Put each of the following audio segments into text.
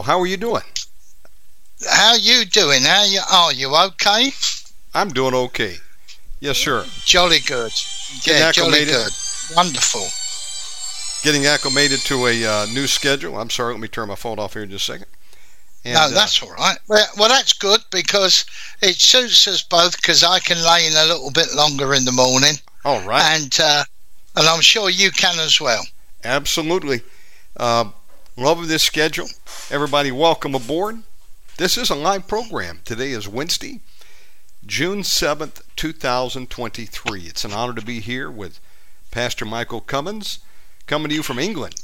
Michael. How are you doing? How you doing? How you are you okay? I'm doing okay. Yes, sir. Jolly good. Getting Yeah, jolly acclimated. good. Wonderful. Getting acclimated to a uh, new schedule. I'm sorry. Let me turn my phone off here in just a second. And, no, uh, that's all right. Well, well, that's good because it suits us both because I can lay in a little bit longer in the morning, all right. and uh, and I'm sure you can as well. Absolutely. Uh, loving this schedule. Everybody, welcome aboard. This is a live program. Today is Wednesday, June 7th, 2023. It's an honor to be here with Pastor Michael Cummins, coming to you from England.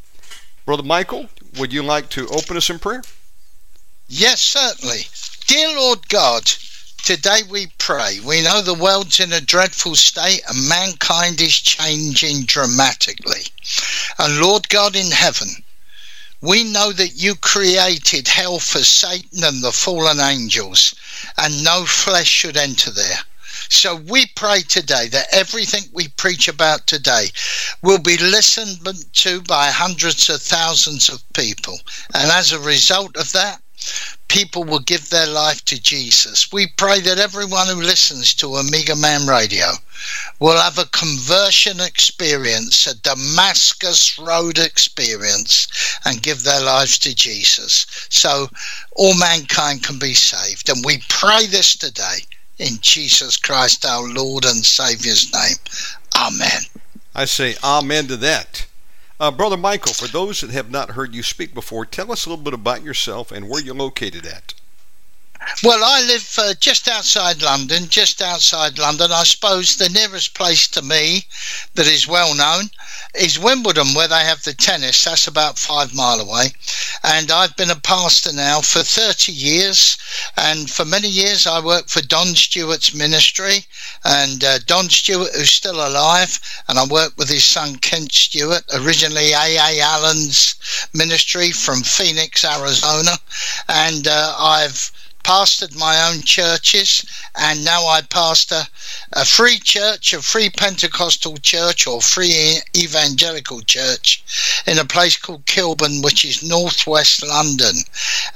Brother Michael, would you like to open us in prayer? Yes, certainly. Dear Lord God, today we pray. We know the world's in a dreadful state and mankind is changing dramatically. And Lord God in heaven, we know that you created hell for Satan and the fallen angels, and no flesh should enter there. So we pray today that everything we preach about today will be listened to by hundreds of thousands of people. And as a result of that, people will give their life to Jesus. We pray that everyone who listens to Omega Man Radio will have a conversion experience, a Damascus Road experience, and give their lives to Jesus. So all mankind can be saved. And we pray this today in Jesus Christ, our Lord and Saviour's name. Amen. I say amen to that. Uh, Brother Michael, for those that have not heard you speak before, tell us a little bit about yourself and where you're located at. Well, I live uh, just outside London, just outside London. I suppose the nearest place to me that is well known is Wimbledon, where they have the tennis. That's about five mile away. And I've been a pastor now for 30 years. And for many years, I worked for Don Stewart's ministry. And uh, Don Stewart, who's still alive, and I worked with his son Kent Stewart, originally A.A. Allen's ministry from Phoenix, Arizona. And uh, I've pastored my own churches, and now I pastor a free church, a free Pentecostal church, or free evangelical church in a place called Kilburn, which is northwest London.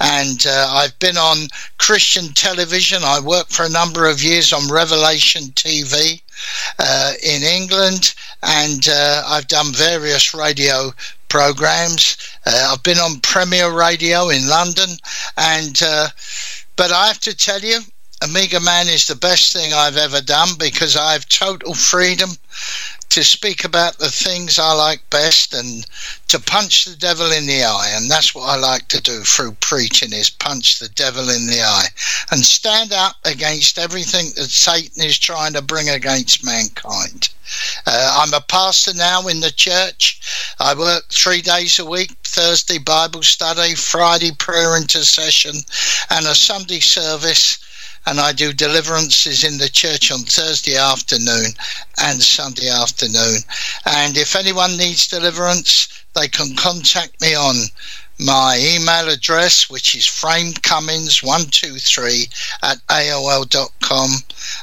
And uh, I've been on Christian television. I worked for a number of years on Revelation TV uh, in England, and uh, I've done various radio programs. Uh, I've been on Premier Radio in London, and uh, but I have to tell you, Omega Man is the best thing I've ever done because I have total freedom to speak about the things I like best and to punch the devil in the eye. And that's what I like to do through preaching is punch the devil in the eye and stand up against everything that Satan is trying to bring against mankind. Uh, I'm a pastor now in the church. I work three days a week Thursday Bible study, Friday prayer intercession, and a Sunday service. And I do deliverances in the church on Thursday afternoon and Sunday afternoon. And if anyone needs deliverance, they can contact me on my email address, which is framecummins123 at AOL.com,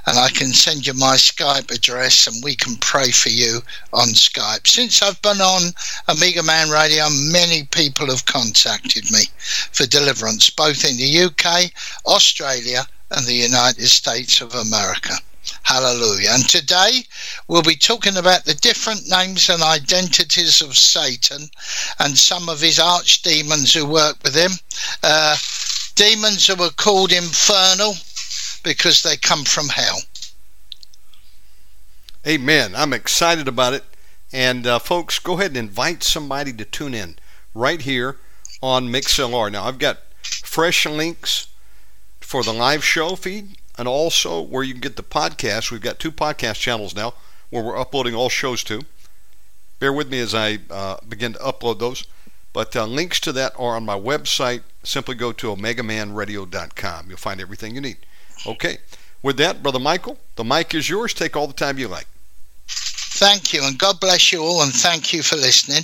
and I can send you my Skype address and we can pray for you on Skype. Since I've been on Omega Man Radio, many people have contacted me for deliverance, both in the UK, Australia, and the United States of America. Hallelujah. And today we'll be talking about the different names and identities of Satan and some of his archdemons who work with him. Uh, demons who are called infernal because they come from hell. Amen. I'm excited about it. And uh, folks, go ahead and invite somebody to tune in right here on MixLR. Now, I've got fresh links for the live show feed and also where you can get the podcast. We've got two podcast channels now where we're uploading all shows to. Bear with me as I uh, begin to upload those. But uh, links to that are on my website. Simply go to omegamanradio.com. You'll find everything you need. Okay. With that, Brother Michael, the mic is yours. Take all the time you like. Thank you, and God bless you all, and thank you for listening.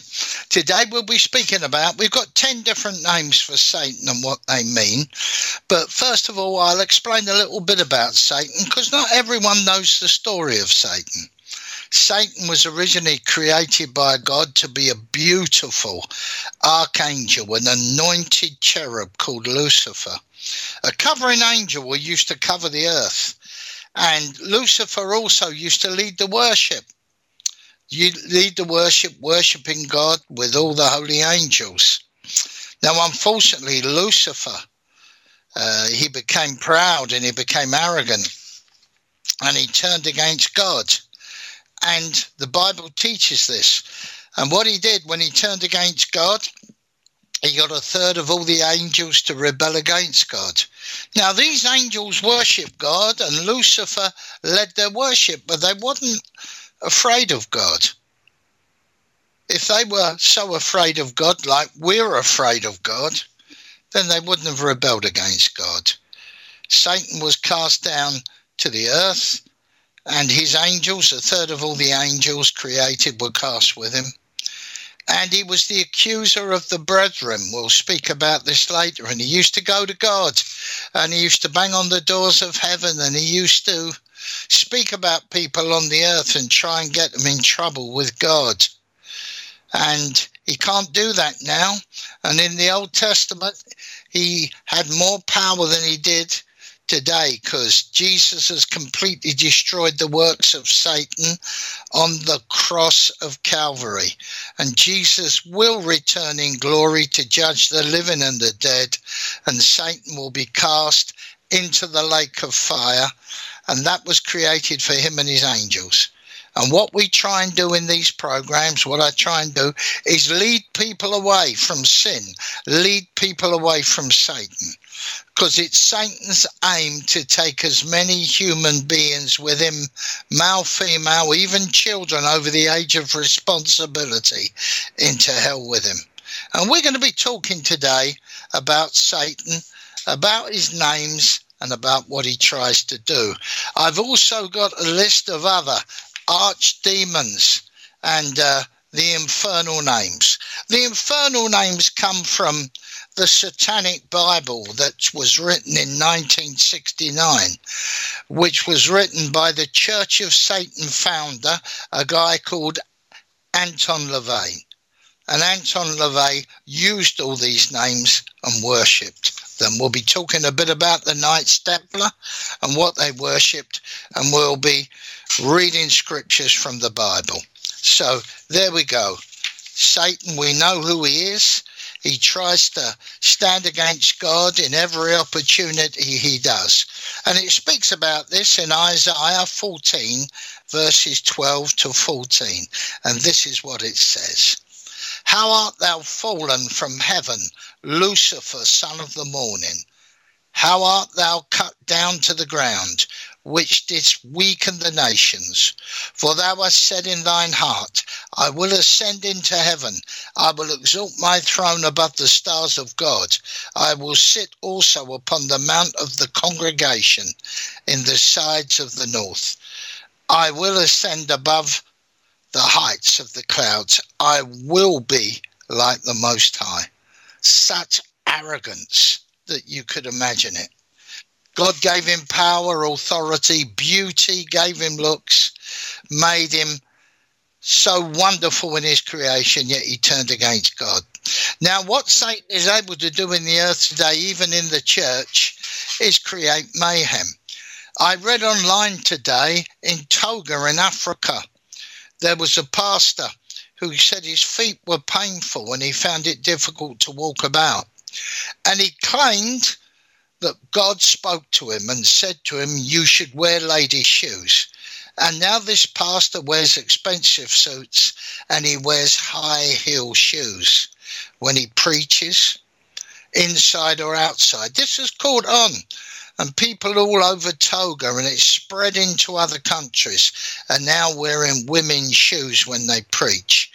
Today we'll be speaking about, we've got 10 different names for Satan and what they mean. But first of all, I'll explain a little bit about Satan because not everyone knows the story of Satan. Satan was originally created by God to be a beautiful archangel, an anointed cherub called Lucifer. A covering angel who used to cover the earth. And Lucifer also used to lead the worship you lead the worship, worshipping God with all the holy angels. Now, unfortunately, Lucifer, uh, he became proud and he became arrogant and he turned against God. And the Bible teaches this. And what he did when he turned against God, he got a third of all the angels to rebel against God. Now, these angels worship God, and Lucifer led their worship, but they wasn't afraid of God. If they were so afraid of God, like we're afraid of God, then they wouldn't have rebelled against God. Satan was cast down to the earth, and his angels, a third of all the angels created, were cast with him. And he was the accuser of the brethren. We'll speak about this later. And he used to go to God and he used to bang on the doors of heaven and he used to speak about people on the earth and try and get them in trouble with God. And he can't do that now. And in the Old Testament, he had more power than he did today because Jesus has completely destroyed the works of Satan on the cross of Calvary. And Jesus will return in glory to judge the living and the dead, and Satan will be cast into the lake of fire and that was created for him and his angels. And what we try and do in these programs, what I try and do, is lead people away from sin, lead people away from Satan. Because it's Satan's aim to take as many human beings with him, male, female, even children over the age of responsibility, into hell with him. And we're going to be talking today about Satan, about his names, and about what he tries to do. I've also got a list of other archdemons and uh, the infernal names. The infernal names come from the Satanic Bible that was written in 1969, which was written by the Church of Satan founder, a guy called Anton LaVey. And Anton LaVey used all these names and worshipped them. We'll be talking a bit about the Knights Templar and what they worshipped, and we'll be reading scriptures from the Bible. So there we go. Satan, we know who he is. He tries to stand against God in every opportunity he does. And it speaks about this in Isaiah 14, verses 12 to 14. And this is what it says How art thou fallen from heaven, Lucifer, son of the morning. How art thou cut down to the ground, which didst weaken the nations. For thou hast said in thine heart, I will ascend into heaven. I will exalt my throne above the stars of God. I will sit also upon the mount of the congregation in the sides of the north. I will ascend above the heights of the clouds. I will be like the Most High. Such arrogance that you could imagine it. God gave him power, authority, beauty, gave him looks, made him so wonderful in his creation, yet he turned against God. Now, what Satan is able to do in the earth today, even in the church, is create mayhem. I read online today in Togo in Africa, there was a pastor who said his feet were painful and he found it difficult to walk about. And he claimed that God spoke to him and said to him, You should wear ladies' shoes. And now this pastor wears expensive suits and he wears high heel shoes when he preaches, inside or outside. This has caught on. And people all over Togo, and it's spread into other countries, are now wearing women's shoes when they preach.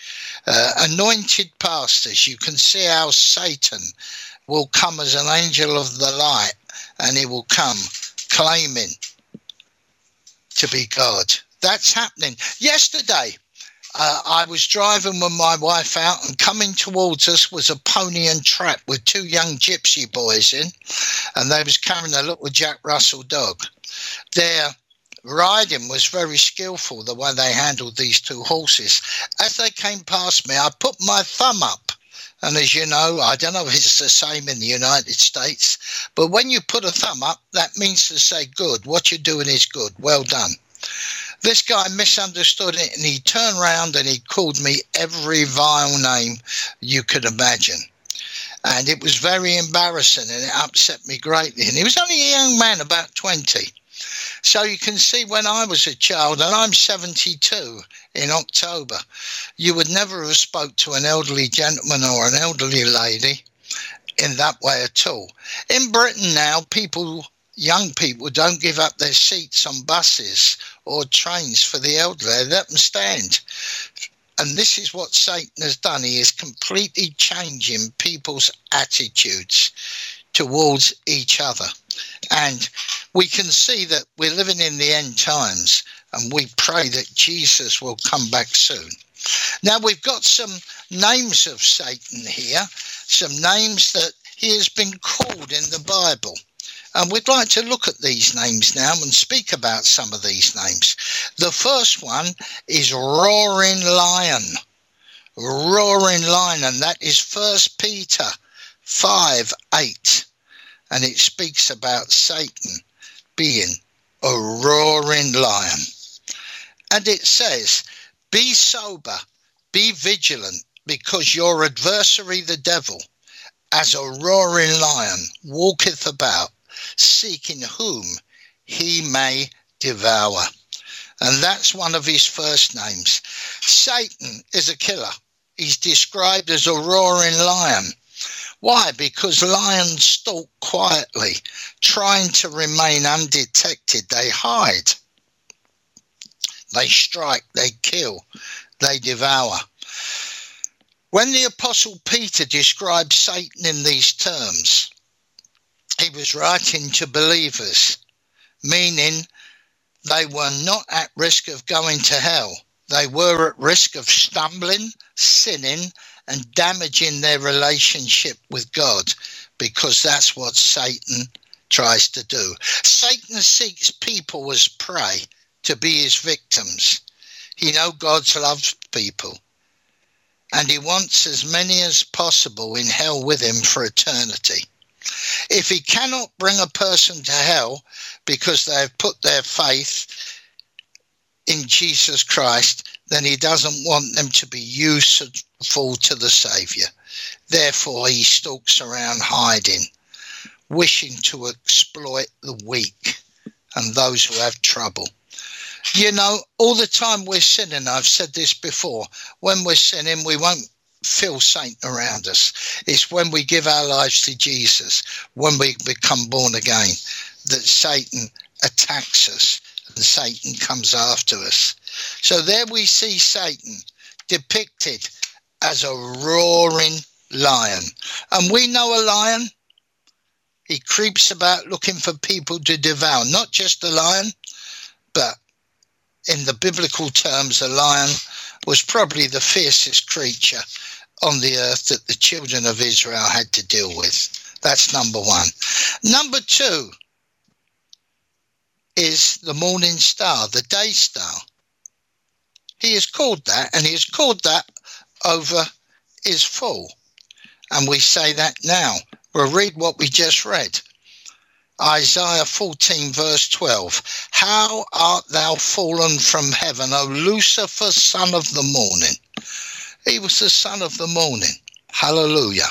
Uh, anointed pastors, you can see how Satan will come as an angel of the light and he will come claiming to be God. That's happening. Yesterday, uh, I was driving with my wife out, and coming towards us was a pony and trap with two young gypsy boys in, and they was carrying a little Jack Russell dog. Their riding was very skillful, the way they handled these two horses. As they came past me, I put my thumb up and as you know, I don't know if it's the same in the United States, but when you put a thumb up, that means to say, good, what you're doing is good, well done. This guy misunderstood it and he turned around and he called me every vile name you could imagine. And it was very embarrassing and it upset me greatly. And he was only a young man, about 20. So you can see when I was a child, and I'm 72 in October, you would never have spoke to an elderly gentleman or an elderly lady in that way at all. In Britain now, people, young people, don't give up their seats on buses or trains for the elderly. Let them stand. And this is what Satan has done. He is completely changing people's attitudes towards each other. And we can see that we're living in the end times and we pray that Jesus will come back soon. Now, we've got some names of Satan here, some names that he has been called in the Bible. And we'd like to look at these names now and speak about some of these names. The first one is Roaring Lion. Roaring Lion, and that is First Peter 5 8 and it speaks about Satan being a roaring lion. And it says, Be sober, be vigilant, because your adversary, the devil, as a roaring lion, walketh about, seeking whom he may devour. And that's one of his first names. Satan is a killer. He's described as a roaring lion. Why? Because lions stalk quietly, trying to remain undetected. They hide. They strike, they kill, they devour. When the Apostle Peter describes Satan in these terms, he was writing to believers, meaning they were not at risk of going to hell. They were at risk of stumbling, sinning, and damaging their relationship with God because that's what Satan tries to do. Satan seeks people as prey to be his victims. He knows God loves people and he wants as many as possible in hell with him for eternity. If he cannot bring a person to hell because they have put their faith in Jesus Christ, then he doesn't want them to be useful to the Saviour. Therefore, he stalks around hiding, wishing to exploit the weak and those who have trouble. You know, all the time we're sinning, I've said this before, when we're sinning, we won't feel Satan around us. It's when we give our lives to Jesus, when we become born again, that Satan attacks us and Satan comes after us. So there we see Satan depicted as a roaring lion. And we know a lion. He creeps about looking for people to devour, not just a lion, but in the biblical terms, a lion was probably the fiercest creature on the earth that the children of Israel had to deal with. That's number one. Number two is the morning star, the day star. He is called that, and he is called that over is full. And we say that now. We'll read what we just read. Isaiah 14, verse 12. How art thou fallen from heaven, O Lucifer, son of the morning? He was the son of the morning. Hallelujah.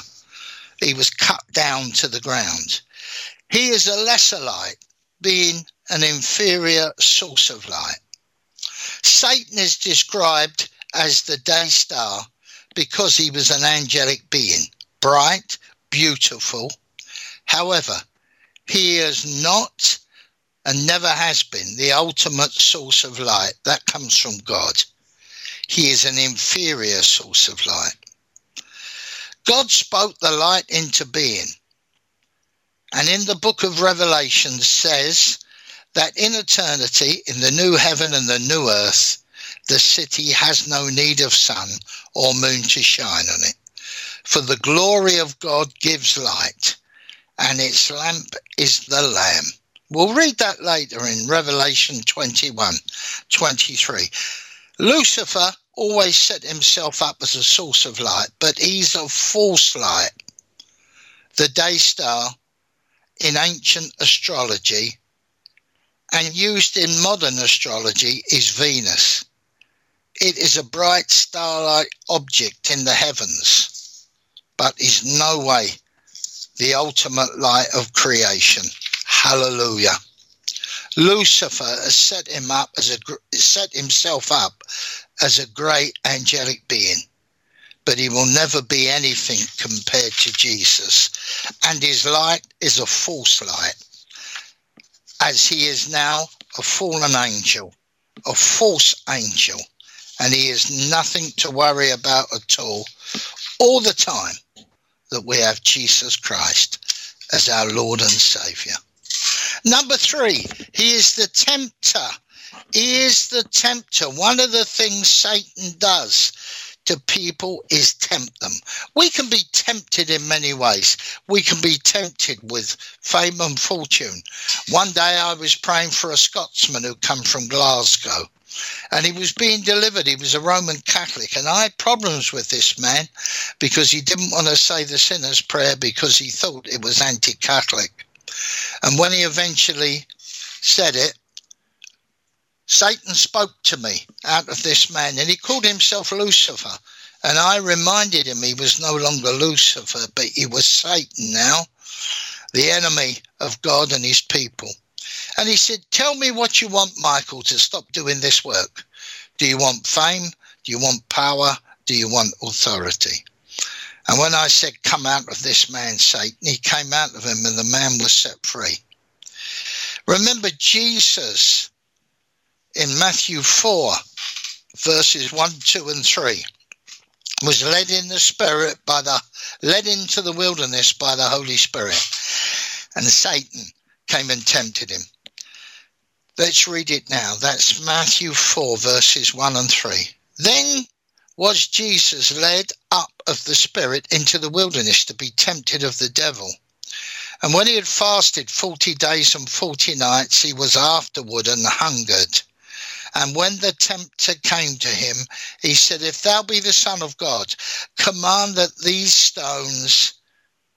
He was cut down to the ground. He is a lesser light, being an inferior source of light. Satan is described as the day star because he was an angelic being, bright, beautiful. However, he is not and never has been the ultimate source of light. That comes from God. He is an inferior source of light. God spoke the light into being. And in the book of Revelation says that in eternity, in the new heaven and the new earth, the city has no need of sun or moon to shine on it. For the glory of God gives light, and its lamp is the Lamb. We'll read that later in Revelation 21 23. Lucifer always set himself up as a source of light, but he's a false light. The day star in ancient astrology and used in modern astrology is Venus. It is a bright star-like object in the heavens, but is no way the ultimate light of creation. Hallelujah. Lucifer has set him up as a set himself up as a great angelic being, but he will never be anything compared to Jesus. And his light is a false light, as he is now a fallen angel, a false angel, and he is nothing to worry about at all, all the time that we have Jesus Christ as our Lord and Savior. Number three, he is the tempter He is the tempter. One of the things Satan does to people is tempt them. We can be tempted in many ways. We can be tempted with fame and fortune. One day I was praying for a Scotsman who come from Glasgow and he was being delivered. He was a Roman Catholic, and I had problems with this man because he didn't want to say the sinner's prayer because he thought it was anti Catholic. And when he eventually said it, Satan spoke to me out of this man, and he called himself Lucifer. And I reminded him he was no longer Lucifer, but he was Satan now, the enemy of God and his people. And he said, Tell me what you want, Michael, to stop doing this work. Do you want fame? Do you want power? Do you want authority? And when I said, Come out of this man, Satan, he came out of him and the man was set free. Remember, Jesus in Matthew 4, verses 1, 2, and 3, was led in the Spirit by the, led into the wilderness by the Holy Spirit. And Satan came and tempted him. Let's read it now. That's Matthew 4, verses 1 and 3. Then was Jesus led up of the Spirit into the wilderness to be tempted of the devil. And when he had fasted forty days and forty nights, he was afterward and hungered. And when the tempter came to him, he said, If thou be the Son of God, command that these stones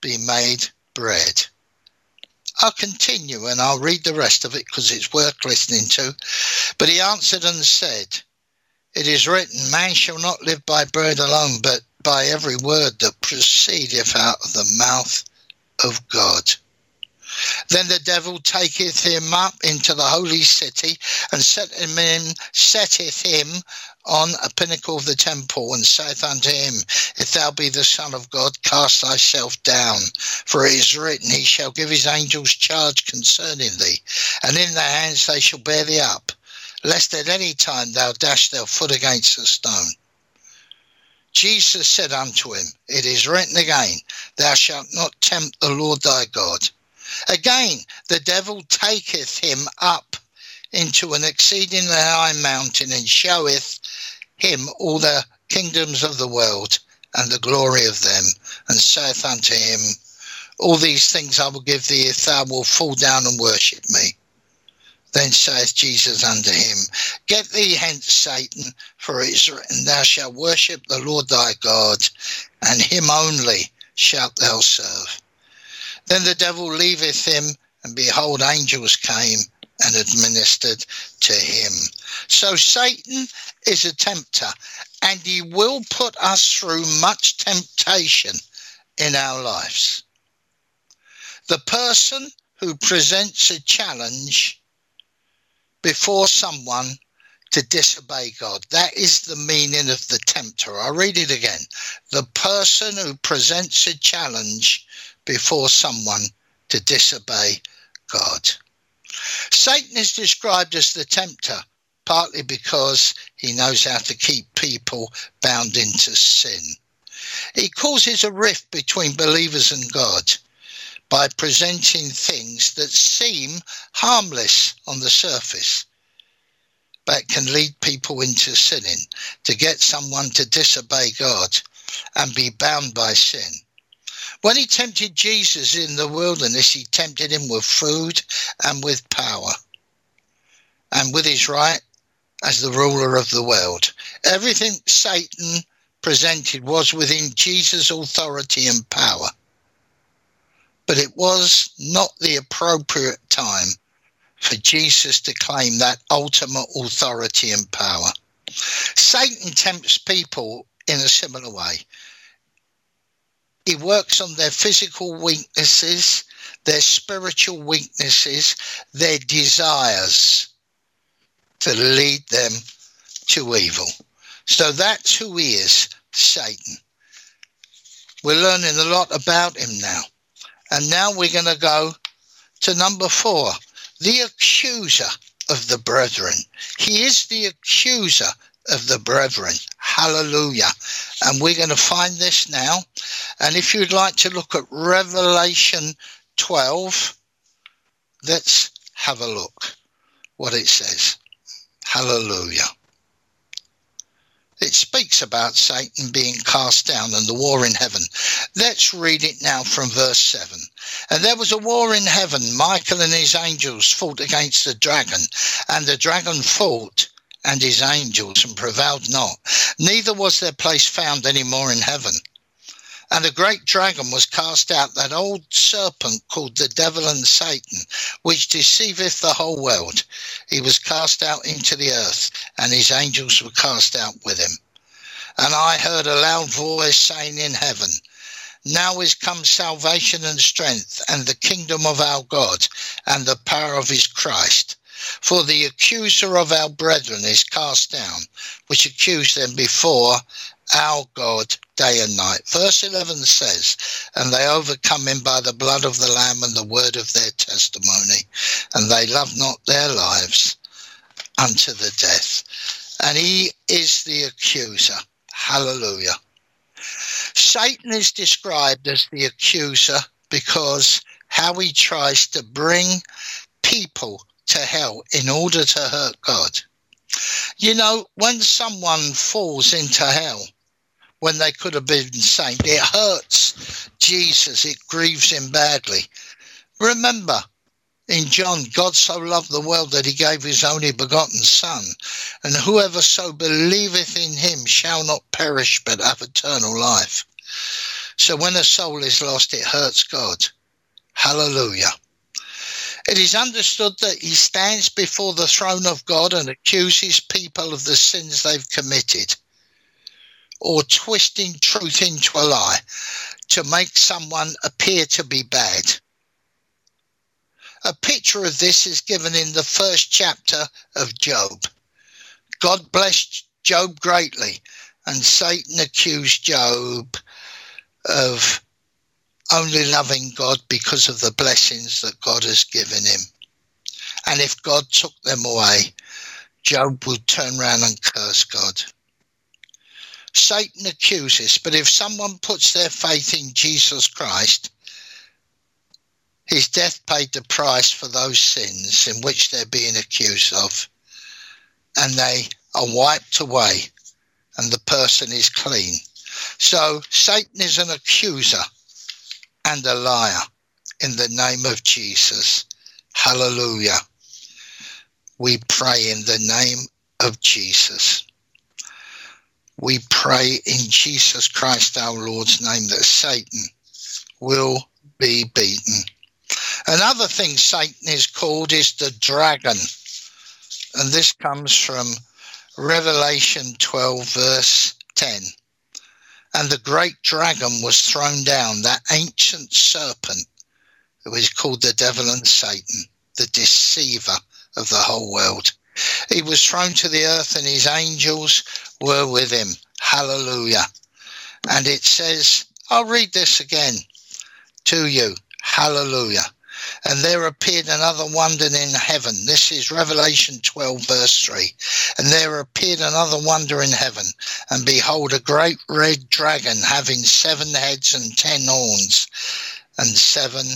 be made bread. I'll continue and I'll read the rest of it because it's worth listening to. But he answered and said, It is written, Man shall not live by bread alone, but by every word that proceedeth out of the mouth of God. Then the devil taketh him up into the holy city and set him in, setteth him on a pinnacle of the temple and saith unto him, If thou be the Son of God, cast thyself down. For it is written, He shall give his angels charge concerning thee, and in their hands they shall bear thee up, lest at any time thou dash thy foot against a stone. Jesus said unto him, It is written again, Thou shalt not tempt the Lord thy God. Again, the devil taketh him up into an exceedingly high mountain and showeth him all the kingdoms of the world and the glory of them, and saith unto him, All these things I will give thee if thou wilt fall down and worship me. Then saith Jesus unto him, Get thee hence, Satan, for it is written, Thou shalt worship the Lord thy God, and him only shalt thou serve. Then the devil leaveth him, and behold, angels came and administered to him. So Satan is a tempter, and he will put us through much temptation in our lives. The person who presents a challenge before someone to disobey God. That is the meaning of the tempter. I'll read it again. The person who presents a challenge before someone to disobey God. Satan is described as the tempter, partly because he knows how to keep people bound into sin. He causes a rift between believers and God by presenting things that seem harmless on the surface, but can lead people into sinning, to get someone to disobey God and be bound by sin. When he tempted Jesus in the wilderness, he tempted him with food and with power and with his right as the ruler of the world. Everything Satan presented was within Jesus' authority and power. But it was not the appropriate time for Jesus to claim that ultimate authority and power. Satan tempts people in a similar way. He works on their physical weaknesses, their spiritual weaknesses, their desires to lead them to evil. So that's who he is, Satan. We're learning a lot about him now. And now we're going to go to number four the accuser of the brethren. He is the accuser of the brethren. Hallelujah. And we're going to find this now. And if you'd like to look at Revelation 12, let's have a look what it says. Hallelujah. It speaks about Satan being cast down and the war in heaven. Let's read it now from verse 7. And there was a war in heaven. Michael and his angels fought against the dragon, and the dragon fought and his angels and prevailed not. Neither was their place found any more in heaven. And a great dragon was cast out, that old serpent called the devil and Satan, which deceiveth the whole world. He was cast out into the earth, and his angels were cast out with him. And I heard a loud voice saying in heaven, Now is come salvation and strength, and the kingdom of our God, and the power of his Christ for the accuser of our brethren is cast down, which accused them before our God day and night. Verse 11 says, And they overcome him by the blood of the Lamb and the word of their testimony, and they love not their lives unto the death. And he is the accuser. Hallelujah. Satan is described as the accuser because how he tries to bring people to hell in order to hurt God. You know, when someone falls into hell, when they could have been saved, it hurts Jesus, it grieves him badly. Remember, in John, God so loved the world that he gave his only begotten Son, and whoever so believeth in him shall not perish but have eternal life. So when a soul is lost, it hurts God. Hallelujah. It is understood that he stands before the throne of God and accuses people of the sins they've committed, or twisting truth into a lie to make someone appear to be bad. A picture of this is given in the first chapter of Job. God blessed Job greatly, and Satan accused Job of only loving God because of the blessings that God has given him. And if God took them away, Job would turn around and curse God. Satan accuses, but if someone puts their faith in Jesus Christ, his death paid the price for those sins in which they're being accused of, and they are wiped away, and the person is clean. So Satan is an accuser and a liar in the name of Jesus. Hallelujah. We pray in the name of Jesus. We pray in Jesus Christ our Lord's name that Satan will be beaten. Another thing Satan is called is the dragon. And this comes from Revelation 12, verse 10. And the great dragon was thrown down, that ancient serpent who is called the devil and Satan, the deceiver of the whole world. He was thrown to the earth and his angels were with him. Hallelujah. And it says, I'll read this again to you. Hallelujah. And there appeared another wonder in heaven. This is Revelation 12, verse 3. And there appeared another wonder in heaven. And behold, a great red dragon having seven heads and ten horns and seven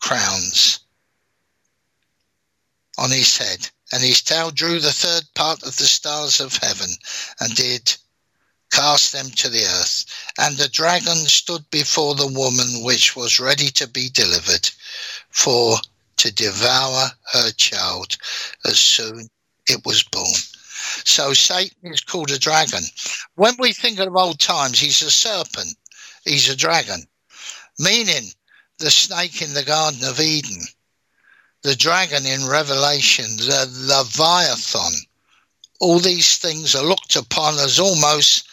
crowns on his head. And his tail drew the third part of the stars of heaven and did cast them to the earth. And the dragon stood before the woman which was ready to be delivered for to devour her child as soon it was born. So Satan is called a dragon. When we think of old times, he's a serpent, he's a dragon, meaning the snake in the Garden of Eden, the dragon in Revelation, the Leviathan. All these things are looked upon as almost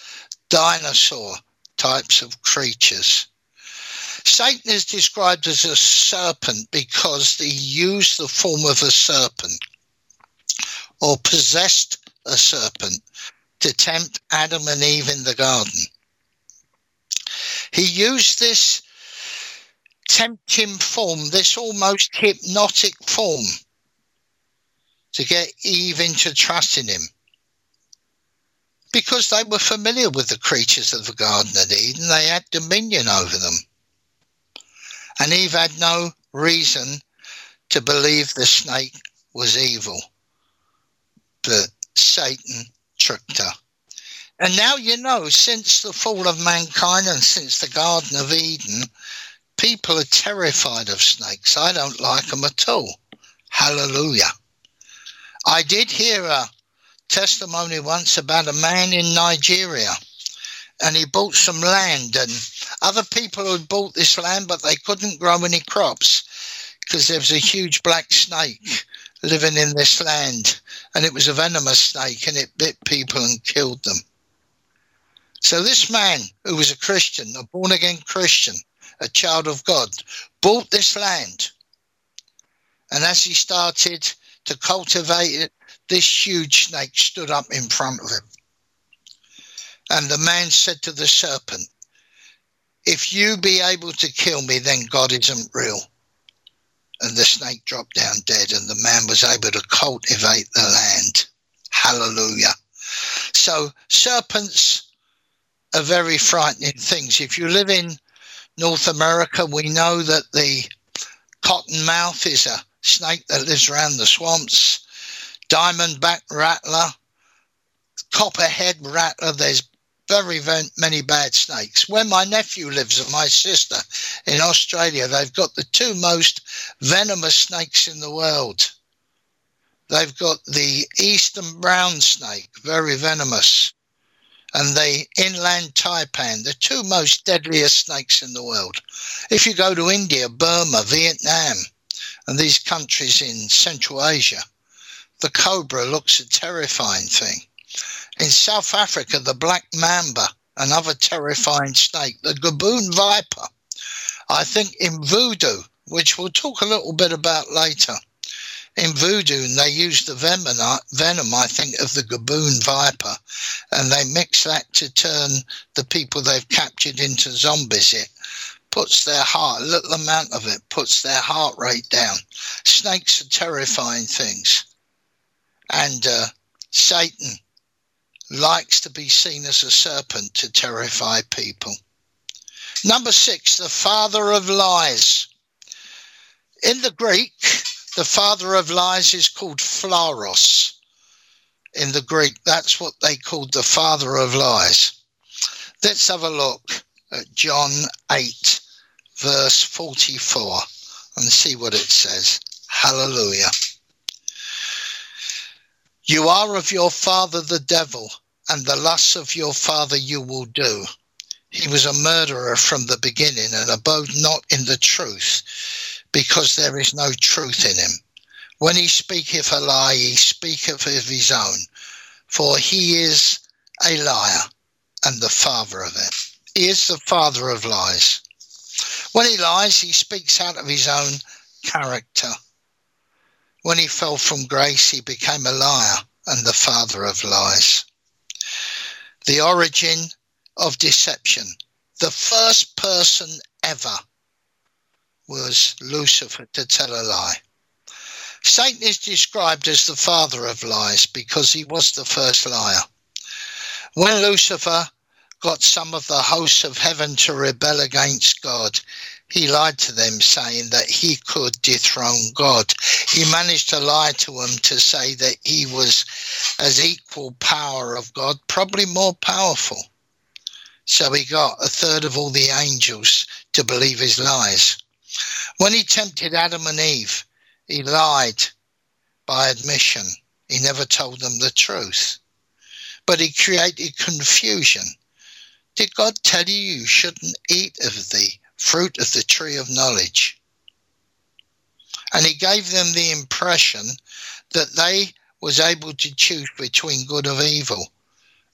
dinosaur types of creatures. Satan is described as a serpent because he used the form of a serpent or possessed a serpent to tempt Adam and Eve in the garden. He used this tempting form, this almost hypnotic form, to get Eve into trusting him. Because they were familiar with the creatures of the Garden of Eden, they had dominion over them. And Eve had no reason to believe the snake was evil. But Satan tricked her. And now you know, since the fall of mankind and since the Garden of Eden, people are terrified of snakes. I don't like them at all. Hallelujah. I did hear a testimony once about a man in Nigeria and he bought some land and other people had bought this land but they couldn't grow any crops because there was a huge black snake living in this land and it was a venomous snake and it bit people and killed them. So this man who was a christian a born again christian a child of god bought this land. And as he started to cultivate it this huge snake stood up in front of him. And the man said to the serpent, If you be able to kill me, then God isn't real. And the snake dropped down dead, and the man was able to cultivate the land. Hallelujah. So, serpents are very frightening things. If you live in North America, we know that the cottonmouth is a snake that lives around the swamps. Diamondback rattler, copperhead rattler, there's very, very many bad snakes. Where my nephew lives and my sister in Australia, they've got the two most venomous snakes in the world. They've got the eastern brown snake, very venomous, and the inland taipan, the two most deadliest snakes in the world. If you go to India, Burma, Vietnam, and these countries in Central Asia, the cobra looks a terrifying thing. In South Africa, the black mamba, another terrifying snake, the gaboon viper. I think in voodoo, which we'll talk a little bit about later. In voodoo, they use the venom, venom, I think, of the gaboon viper, and they mix that to turn the people they've captured into zombies. It puts their heart, a little amount of it, puts their heart rate down. Snakes are terrifying things. And uh, Satan likes to be seen as a serpent to terrify people. Number six, the father of lies. In the Greek, the father of lies is called Phlaros. In the Greek, that's what they called the father of lies. Let's have a look at John 8, verse 44, and see what it says. Hallelujah. You are of your father the devil, and the lusts of your father you will do. He was a murderer from the beginning and abode not in the truth, because there is no truth in him. When he speaketh a lie, he speaketh of his own, for he is a liar and the father of it. He is the father of lies. When he lies, he speaks out of his own character. When he fell from grace, he became a liar and the father of lies. The origin of deception. The first person ever was Lucifer to tell a lie. Satan is described as the father of lies because he was the first liar. When Lucifer got some of the hosts of heaven to rebel against God, he lied to them, saying that he could dethrone God. He managed to lie to them to say that he was as equal power of God, probably more powerful. So he got a third of all the angels to believe his lies. When he tempted Adam and Eve, he lied by admission. He never told them the truth. But he created confusion. Did God tell you you shouldn't eat of the fruit of the tree of knowledge? And he gave them the impression that they was able to choose between good and evil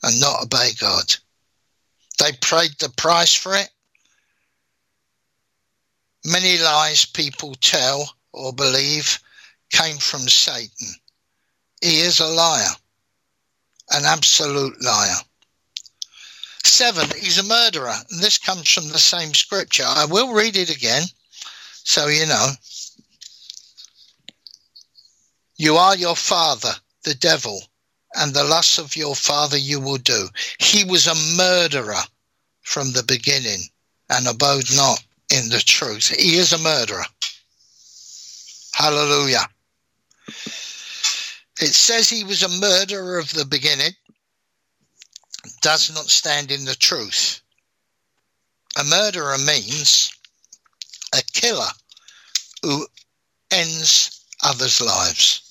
and not obey God. They paid the price for it. Many lies people tell or believe came from Satan. He is a liar, an absolute liar. Seven, he's a murderer. And this comes from the same scripture. I will read it again so you know. You are your father, the devil, and the lusts of your father you will do. He was a murderer from the beginning and abode not in the truth. He is a murderer. Hallelujah. It says he was a murderer of the beginning, does not stand in the truth. A murderer means a killer who ends others' lives.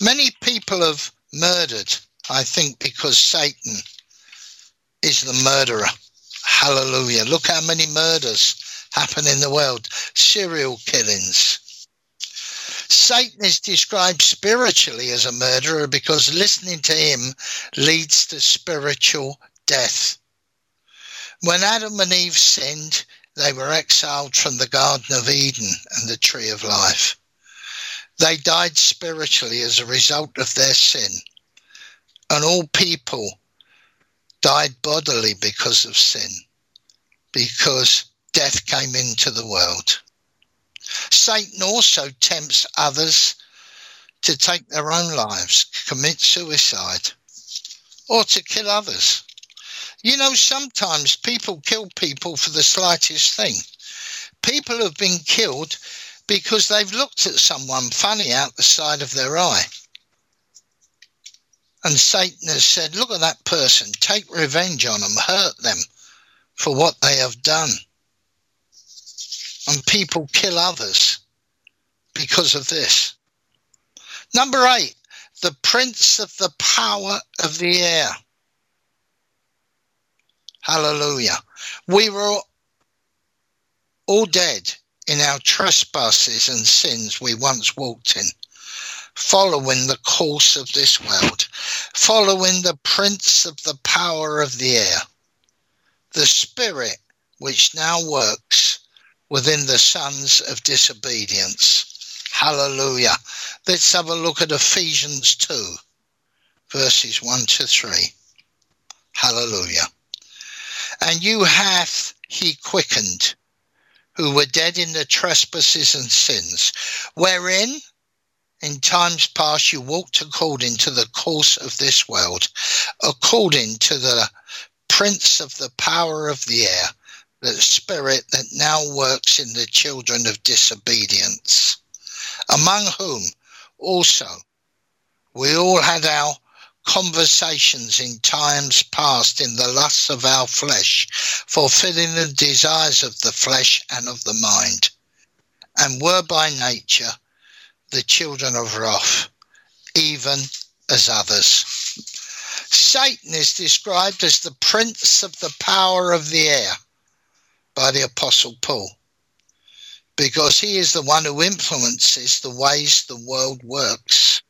Many people have murdered, I think, because Satan is the murderer. Hallelujah. Look how many murders happen in the world, serial killings. Satan is described spiritually as a murderer because listening to him leads to spiritual death. When Adam and Eve sinned, they were exiled from the Garden of Eden and the Tree of Life. They died spiritually as a result of their sin. And all people died bodily because of sin, because death came into the world. Satan also tempts others to take their own lives, commit suicide, or to kill others. You know, sometimes people kill people for the slightest thing. People have been killed because they've looked at someone funny out the side of their eye. And Satan has said, Look at that person, take revenge on them, hurt them for what they have done. And people kill others because of this. Number eight, the prince of the power of the air. Hallelujah. We were all dead in our trespasses and sins we once walked in, following the course of this world, following the prince of the power of the air, the spirit which now works within the sons of disobedience. Hallelujah. Let's have a look at Ephesians 2, verses 1 to 3. Hallelujah. And you hath he quickened, who were dead in the trespasses and sins, wherein in times past you walked according to the course of this world, according to the prince of the power of the air, the spirit that now works in the children of disobedience, among whom also we all had our conversations in times past in the lusts of our flesh, fulfilling the desires of the flesh and of the mind, and were by nature the children of wrath, even as others. Satan is described as the prince of the power of the air by the Apostle Paul because he is the one who influences the ways the world works.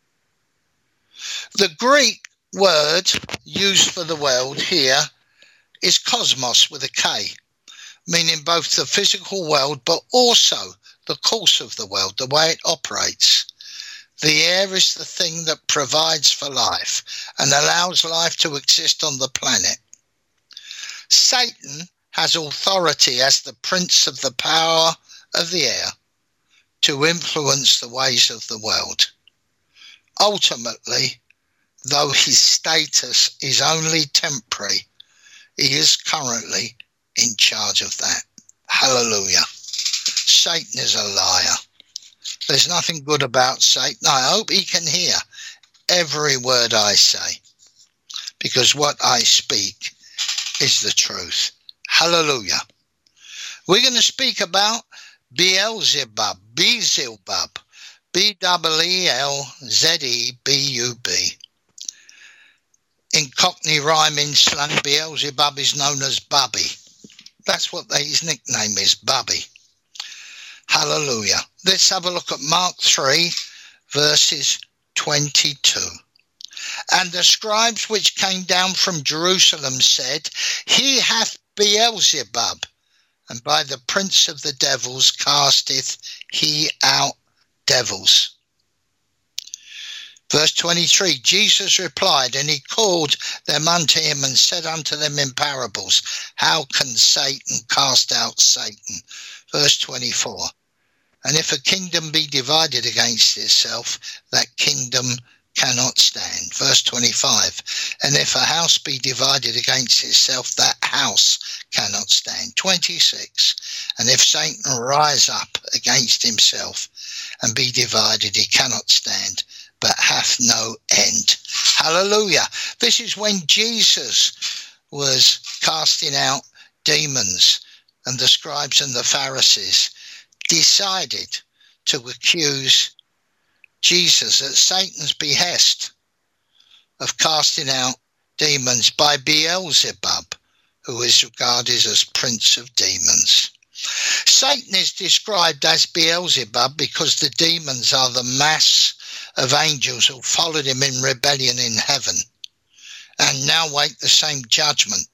The Greek word used for the world here is cosmos with a K, meaning both the physical world but also the course of the world, the way it operates. The air is the thing that provides for life and allows life to exist on the planet. Satan has authority as the prince of the power of the air to influence the ways of the world. Ultimately, though his status is only temporary, he is currently in charge of that. Hallelujah. Satan is a liar. There's nothing good about Satan. I hope he can hear every word I say because what I speak is the truth. Hallelujah. We're going to speak about Beelzebub, Beelzebub, B W E L Z E B U B in Cockney rhyming slang, Beelzebub is known as Bubby. That's what his nickname is, Bubby. Hallelujah. Let's have a look at Mark 3, verses 22. And the scribes which came down from Jerusalem said, He hath Beelzebub, and by the prince of the devils casteth he out devils. Verse 23 Jesus replied, and he called them unto him and said unto them in parables, How can Satan cast out Satan? Verse 24 And if a kingdom be divided against itself, that kingdom cannot stand. Verse 25 And if a house be divided against itself, that house cannot stand. 26 And if Satan rise up against himself and be divided, he cannot stand but hath no end. Hallelujah. This is when Jesus was casting out demons and the scribes and the Pharisees decided to accuse Jesus at Satan's behest of casting out demons by Beelzebub, who is regarded as prince of demons. Satan is described as Beelzebub because the demons are the mass of angels who followed him in rebellion in heaven and now wait the same judgment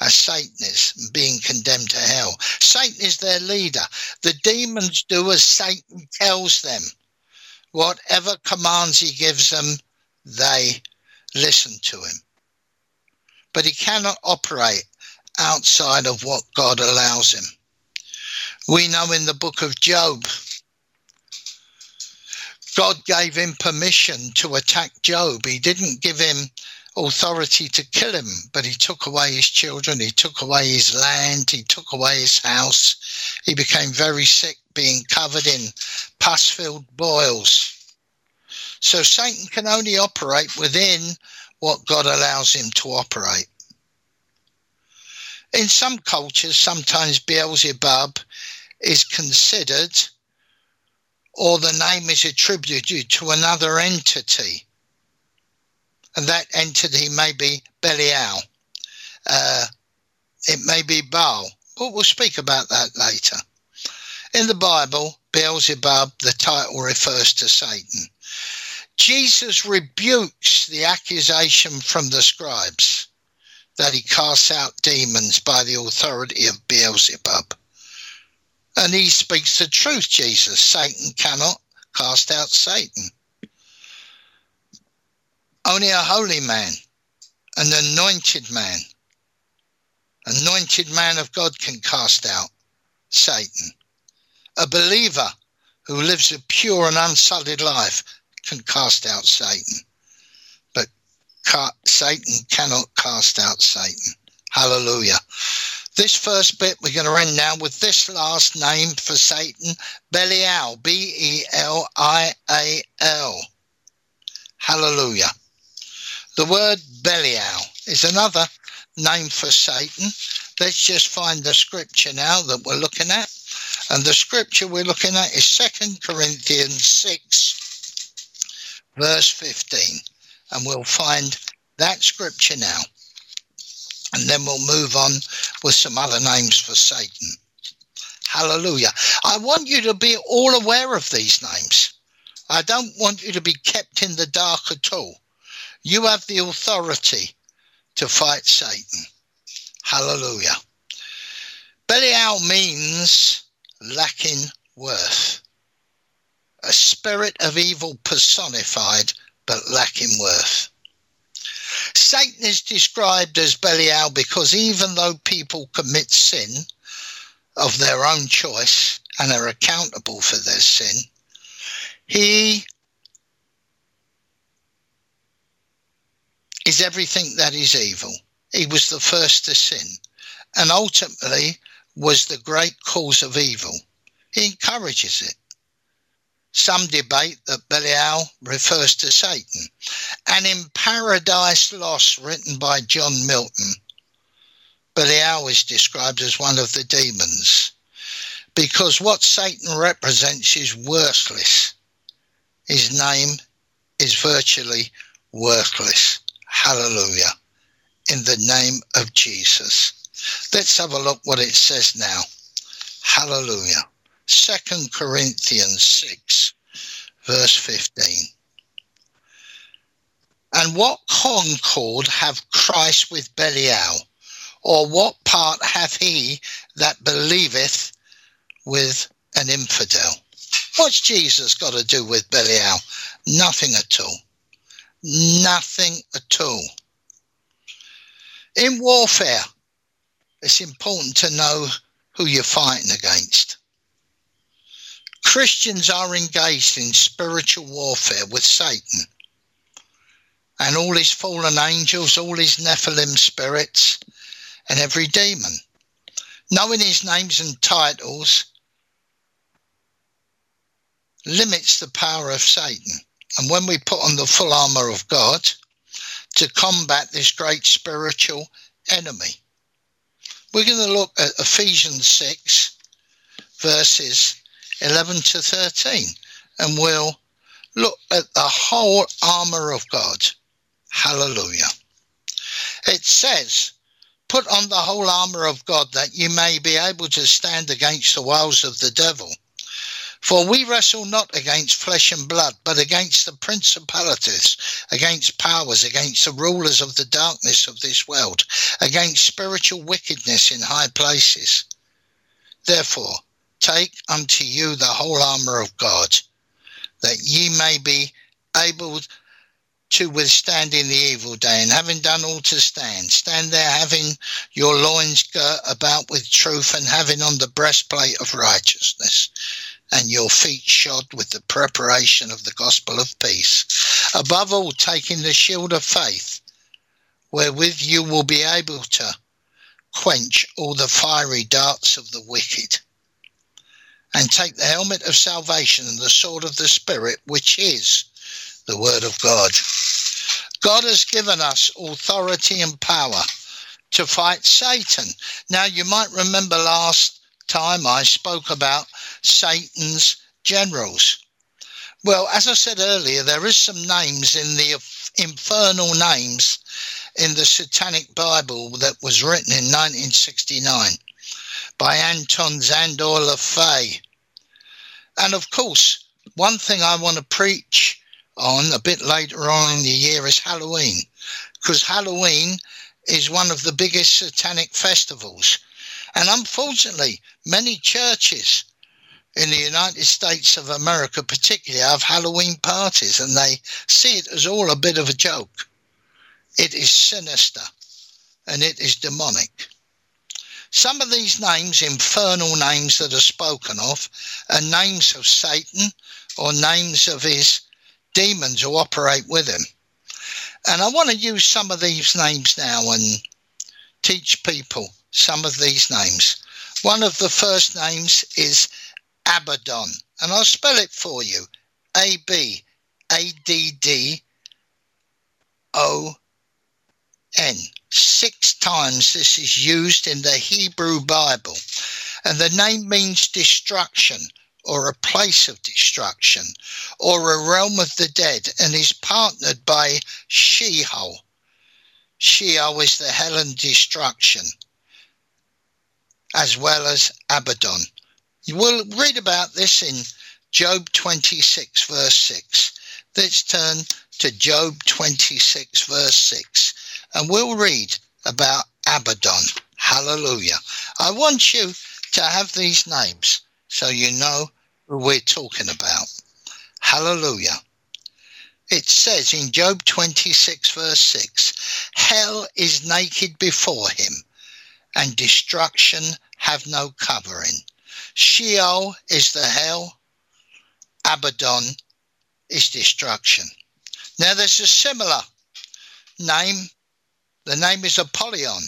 as Satan is being condemned to hell. Satan is their leader. The demons do as Satan tells them. Whatever commands he gives them, they listen to him. But he cannot operate outside of what God allows him. We know in the book of Job God gave him permission to attack Job. He didn't give him authority to kill him, but he took away his children, he took away his land, he took away his house. He became very sick, being covered in pus filled boils. So Satan can only operate within what God allows him to operate. In some cultures, sometimes Beelzebub is considered or the name is attributed to another entity. And that entity may be Belial. Uh, it may be Baal. But we'll speak about that later. In the Bible, Beelzebub, the title refers to Satan. Jesus rebukes the accusation from the scribes that he casts out demons by the authority of Beelzebub. And he speaks the truth, Jesus. Satan cannot cast out Satan. Only a holy man, an anointed man, anointed man of God can cast out Satan. A believer who lives a pure and unsullied life can cast out Satan. But Satan cannot cast out Satan. Hallelujah. This first bit we're going to end now with this last name for Satan, Belial, B E L I A L. Hallelujah. The word Belial is another name for Satan. Let's just find the scripture now that we're looking at. And the scripture we're looking at is Second Corinthians 6, verse 15. And we'll find that scripture now. And then we'll move on with some other names for Satan. Hallelujah. I want you to be all aware of these names. I don't want you to be kept in the dark at all. You have the authority to fight Satan. Hallelujah. Belial means lacking worth. A spirit of evil personified, but lacking worth. Satan is described as Belial because even though people commit sin of their own choice and are accountable for their sin, he is everything that is evil. He was the first to sin and ultimately was the great cause of evil. He encourages it. Some debate that Belial refers to Satan. And in Paradise Lost, written by John Milton, Belial is described as one of the demons because what Satan represents is worthless. His name is virtually worthless. Hallelujah. In the name of Jesus. Let's have a look what it says now. Hallelujah. Second Corinthians 6, verse 15. And what concord have Christ with Belial? Or what part hath he that believeth with an infidel? What's Jesus got to do with Belial? Nothing at all. Nothing at all. In warfare, it's important to know who you're fighting against. Christians are engaged in spiritual warfare with Satan and all his fallen angels, all his Nephilim spirits, and every demon. Knowing his names and titles limits the power of Satan. And when we put on the full armour of God to combat this great spiritual enemy, we're going to look at Ephesians 6, verses 11 to 13, and we'll look at the whole armour of God. Hallelujah. It says, Put on the whole armour of God that you may be able to stand against the wiles of the devil. For we wrestle not against flesh and blood, but against the principalities, against powers, against the rulers of the darkness of this world, against spiritual wickedness in high places. Therefore, take unto you the whole armour of God, that ye may be able to withstand in the evil day, and having done all to stand, stand there having your loins girt about with truth, and having on the breastplate of righteousness and your feet shod with the preparation of the gospel of peace. Above all, taking the shield of faith, wherewith you will be able to quench all the fiery darts of the wicked. And take the helmet of salvation and the sword of the Spirit, which is the Word of God. God has given us authority and power to fight Satan. Now, you might remember last time I spoke about Satan's generals. Well, as I said earlier, there is some names in the infernal names in the Satanic Bible that was written in 1969 by Anton Szandor LaVey. And of course, one thing I want to preach on a bit later on in the year is Halloween, because Halloween is one of the biggest satanic festivals And unfortunately, many churches in the United States of America, particularly, have Halloween parties and they see it as all a bit of a joke. It is sinister and it is demonic. Some of these names, infernal names that are spoken of, are names of Satan or names of his demons who operate with him. And I want to use some of these names now and teach people some of these names. One of the first names is Abaddon, and I'll spell it for you A B A D D O N. Six times this is used in the Hebrew Bible, and the name means destruction or a place of destruction or a realm of the dead and is partnered by Sheol. Sheol is the hell and destruction, as well as Abaddon. You will read about this in Job 26, verse 6. Let's turn to Job 26, verse 6, and we'll read about Abaddon. Hallelujah. I want you to have these names so you know who we're talking about. Hallelujah. It says in Job 26, verse 6 Hell is naked before him, and destruction have no covering. Sheol is the hell, Abaddon is destruction. Now there's a similar name. The name is Apollyon,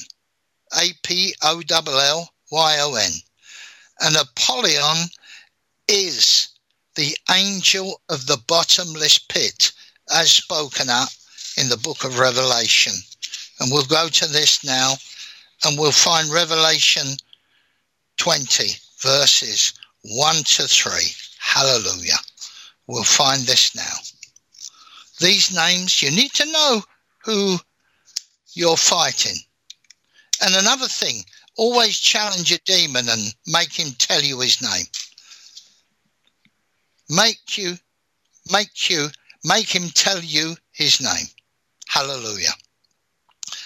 A P O L L Y O N. And Apollyon is the angel of the bottomless pit, as spoken up in the book of Revelation. And we'll go to this now and we'll find Revelation 20, verses 1 to 3. Hallelujah. We'll find this now. These names, you need to know who you're fighting. And another thing, always challenge a demon and make him tell you his name make you, make you, make him tell you his name. Hallelujah.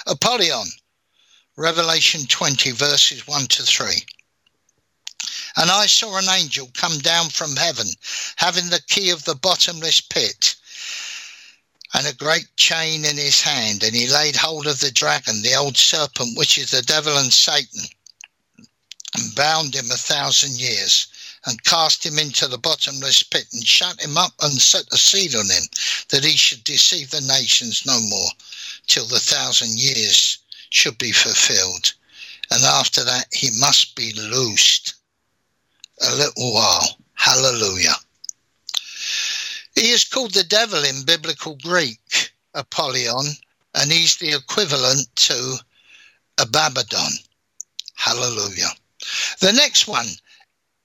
Apollyon, Revelation 20, verses 1 to 3. And I saw an angel come down from heaven, having the key of the bottomless pit and a great chain in his hand. And he laid hold of the dragon, the old serpent, which is the devil and Satan, and bound him a thousand years and cast him into the bottomless pit and shut him up and set a seal on him that he should deceive the nations no more till the thousand years should be fulfilled. And after that, he must be loosed a little while. Hallelujah. He is called the devil in biblical Greek, Apollyon, and he's the equivalent to Abaddon. Hallelujah. The next one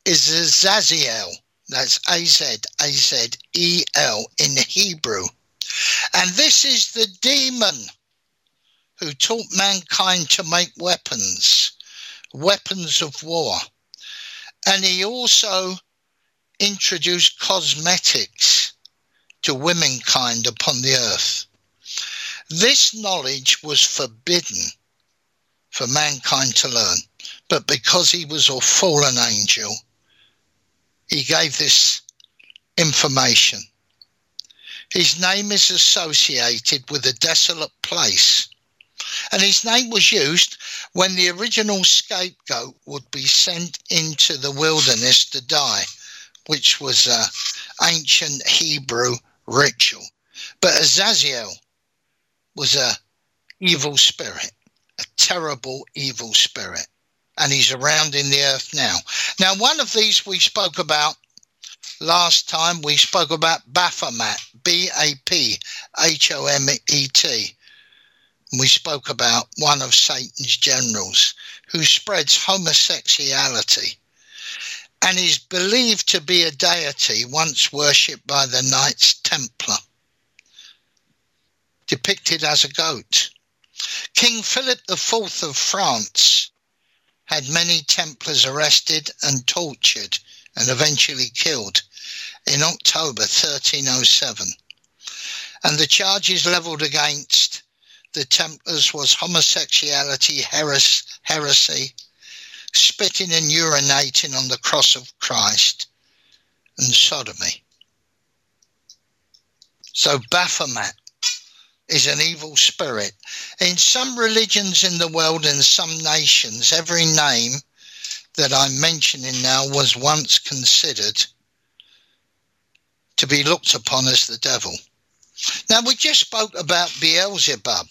is Azazel. That's A Z A Z E L in Hebrew. And this is the demon who taught mankind to make weapons, weapons of war. And he also introduced cosmetics to womankind upon the earth. This knowledge was forbidden for mankind to learn, but because he was a fallen angel, he gave this information. His name is associated with a desolate place. And his name was used when the original scapegoat would be sent into the wilderness to die, which was an ancient Hebrew ritual. But Azazel was a evil spirit, a terrible evil spirit and he's around in the earth now. Now, one of these we spoke about last time. We spoke about Baphomet, B A P H O M E T. We spoke about one of Satan's generals who spreads homosexuality and is believed to be a deity once worshipped by the Knights Templar, depicted as a goat. King Philip IV of France had many Templars arrested and tortured and eventually killed in October 1307. And the charges levelled against the Templars was homosexuality, heres- heresy, spitting and urinating on the cross of Christ, and sodomy. So Baphomet is an evil spirit. In some religions in the world and some nations, every name that I'm mentioning now was once considered to be looked upon as the devil. Now, we just spoke about Beelzebub,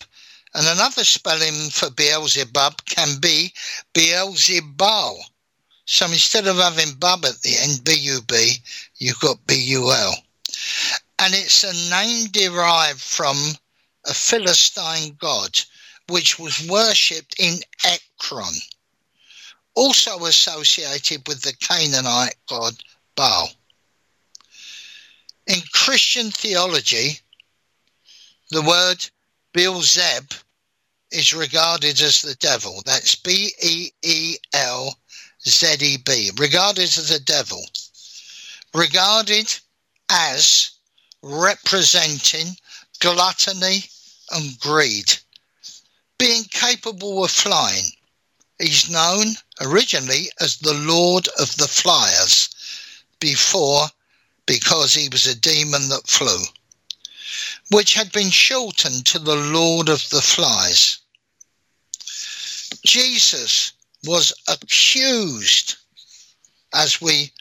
and another spelling for Beelzebub can be Beelzebul. So instead of having bub at the end, B U B, you've got B U L. And it's a name derived from a Philistine god which was worshipped in Ekron, also associated with the Canaanite god Baal. In Christian theology, the word Beelzeb is regarded as the devil. That's B E E L Z E B, regarded as the devil, regarded as representing gluttony and greed. Being capable of flying, he's known originally as the Lord of the Flyers before because he was a demon that flew, which had been shortened to the Lord of the Flies. Jesus was accused, as we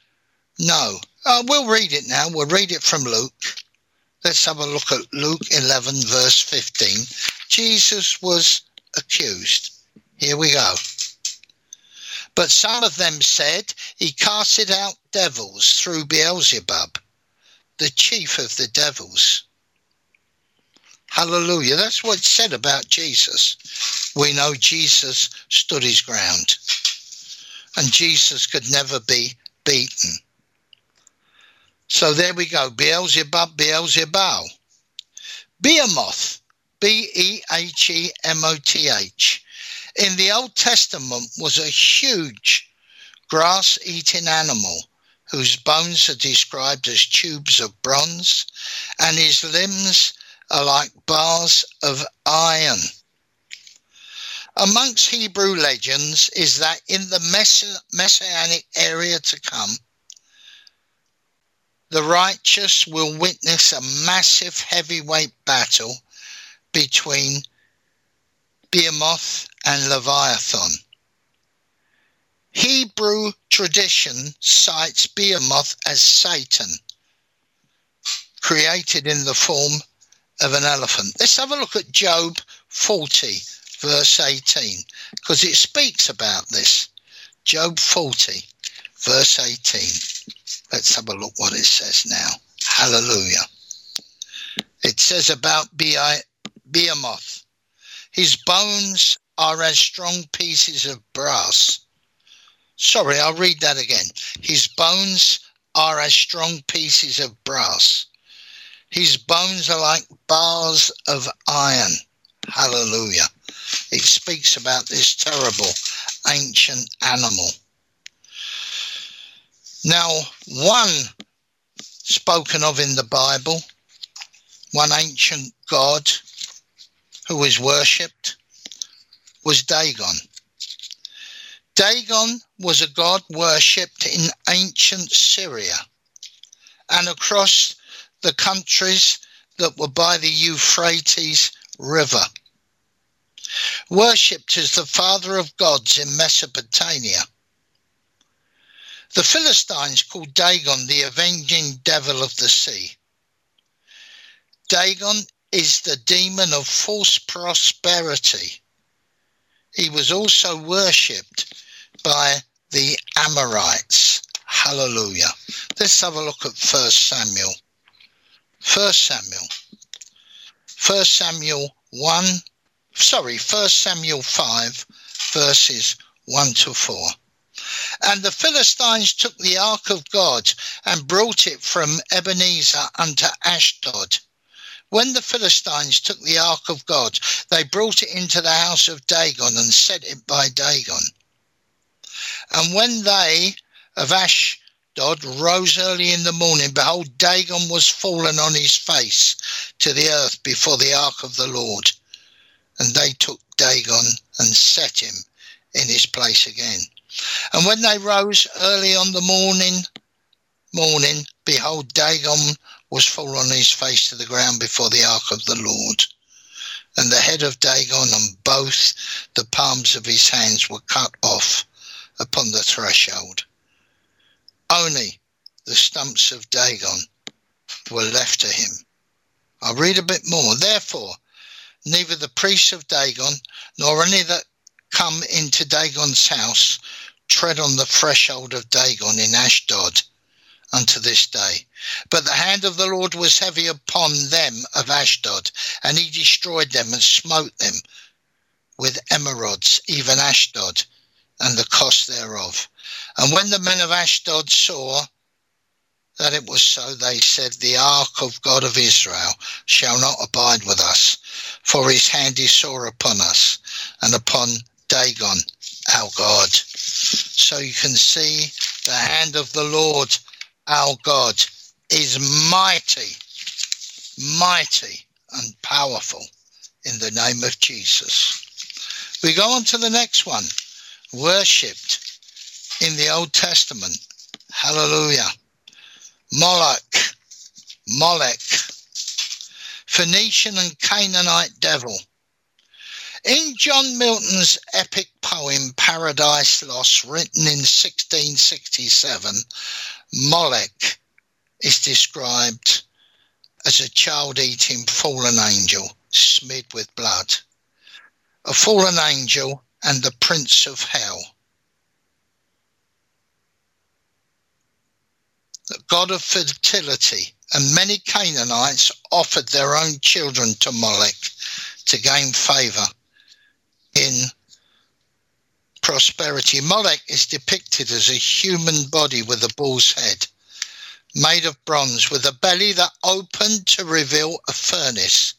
know. Uh, we'll read it now. We'll read it from Luke. Let's have a look at Luke 11, verse 15. Jesus was accused. Here we go. But some of them said, He casted out devils through Beelzebub, the chief of the devils. Hallelujah. That's what it said about Jesus. We know Jesus stood his ground, and Jesus could never be beaten. So there we go. Beelzebub, Beelzebul. Behemoth, B E H E M O T H. In the Old Testament was a huge grass eating animal whose bones are described as tubes of bronze and his limbs are like bars of iron. Amongst Hebrew legends is that in the messianic area to come, the righteous will witness a massive heavyweight battle between Behemoth and Leviathan. Hebrew tradition cites Behemoth as Satan, created in the form of an elephant. Let's have a look at Job 40, verse 18, because it speaks about this. Job 40, verse 18. Let's have a look what it says now. Hallelujah. It says about Behemoth. His bones are as strong pieces of brass. Sorry, I'll read that again. His bones are as strong pieces of brass. His bones are like bars of iron. Hallelujah. It speaks about this terrible ancient animal. Now, one spoken of in the Bible, one ancient god who was worshipped, was Dagon. Dagon was a god worshipped in ancient Syria and across the countries that were by the Euphrates River. Worshipped as the father of gods in Mesopotamia the Philistines called Dagon the avenging devil of the sea. Dagon is the demon of false prosperity. He was also worshipped by the Amorites. Hallelujah. Let's have a look at First Samuel. First Samuel. First Samuel 1, sorry, First Samuel 5, verses 1 to 4. And the Philistines took the ark of God and brought it from Ebenezer unto Ashdod. When the Philistines took the ark of God, they brought it into the house of Dagon and set it by Dagon. And when they of Ashdod rose early in the morning, behold, Dagon was fallen on his face to the earth before the ark of the Lord. And they took Dagon and set him in his place again. And when they rose early on the morning, morning, behold, Dagon was fallen on his face to the ground before the ark of the Lord. And the head of Dagon and both the palms of his hands were cut off upon the threshold. Only the stumps of Dagon were left to him. I'll read a bit more. Therefore, neither the priests of Dagon nor any that come into Dagon's house tread on the threshold of Dagon in Ashdod unto this day. But the hand of the Lord was heavy upon them of Ashdod, and he destroyed them and smote them with emerods, even Ashdod, and the cost thereof. And when the men of Ashdod saw that it was so, they said, The ark of God of Israel shall not abide with us, for his hand is sore upon us, and upon Dagon our God. So you can see the hand of the Lord our God is mighty, mighty and powerful in the name of Jesus. We go on to the next one. Worshipped in the Old Testament. Hallelujah. Moloch, Molech, Phoenician and Canaanite devil. In John Milton's epic poem Paradise Lost, written in 1667, Molech is described as a child eating fallen angel smeared with blood, a fallen angel and the prince of hell. The god of fertility, and many Canaanites offered their own children to Molech to gain favor in prosperity. Molech is depicted as a human body with a bull's head, made of bronze, with a belly that opened to reveal a furnace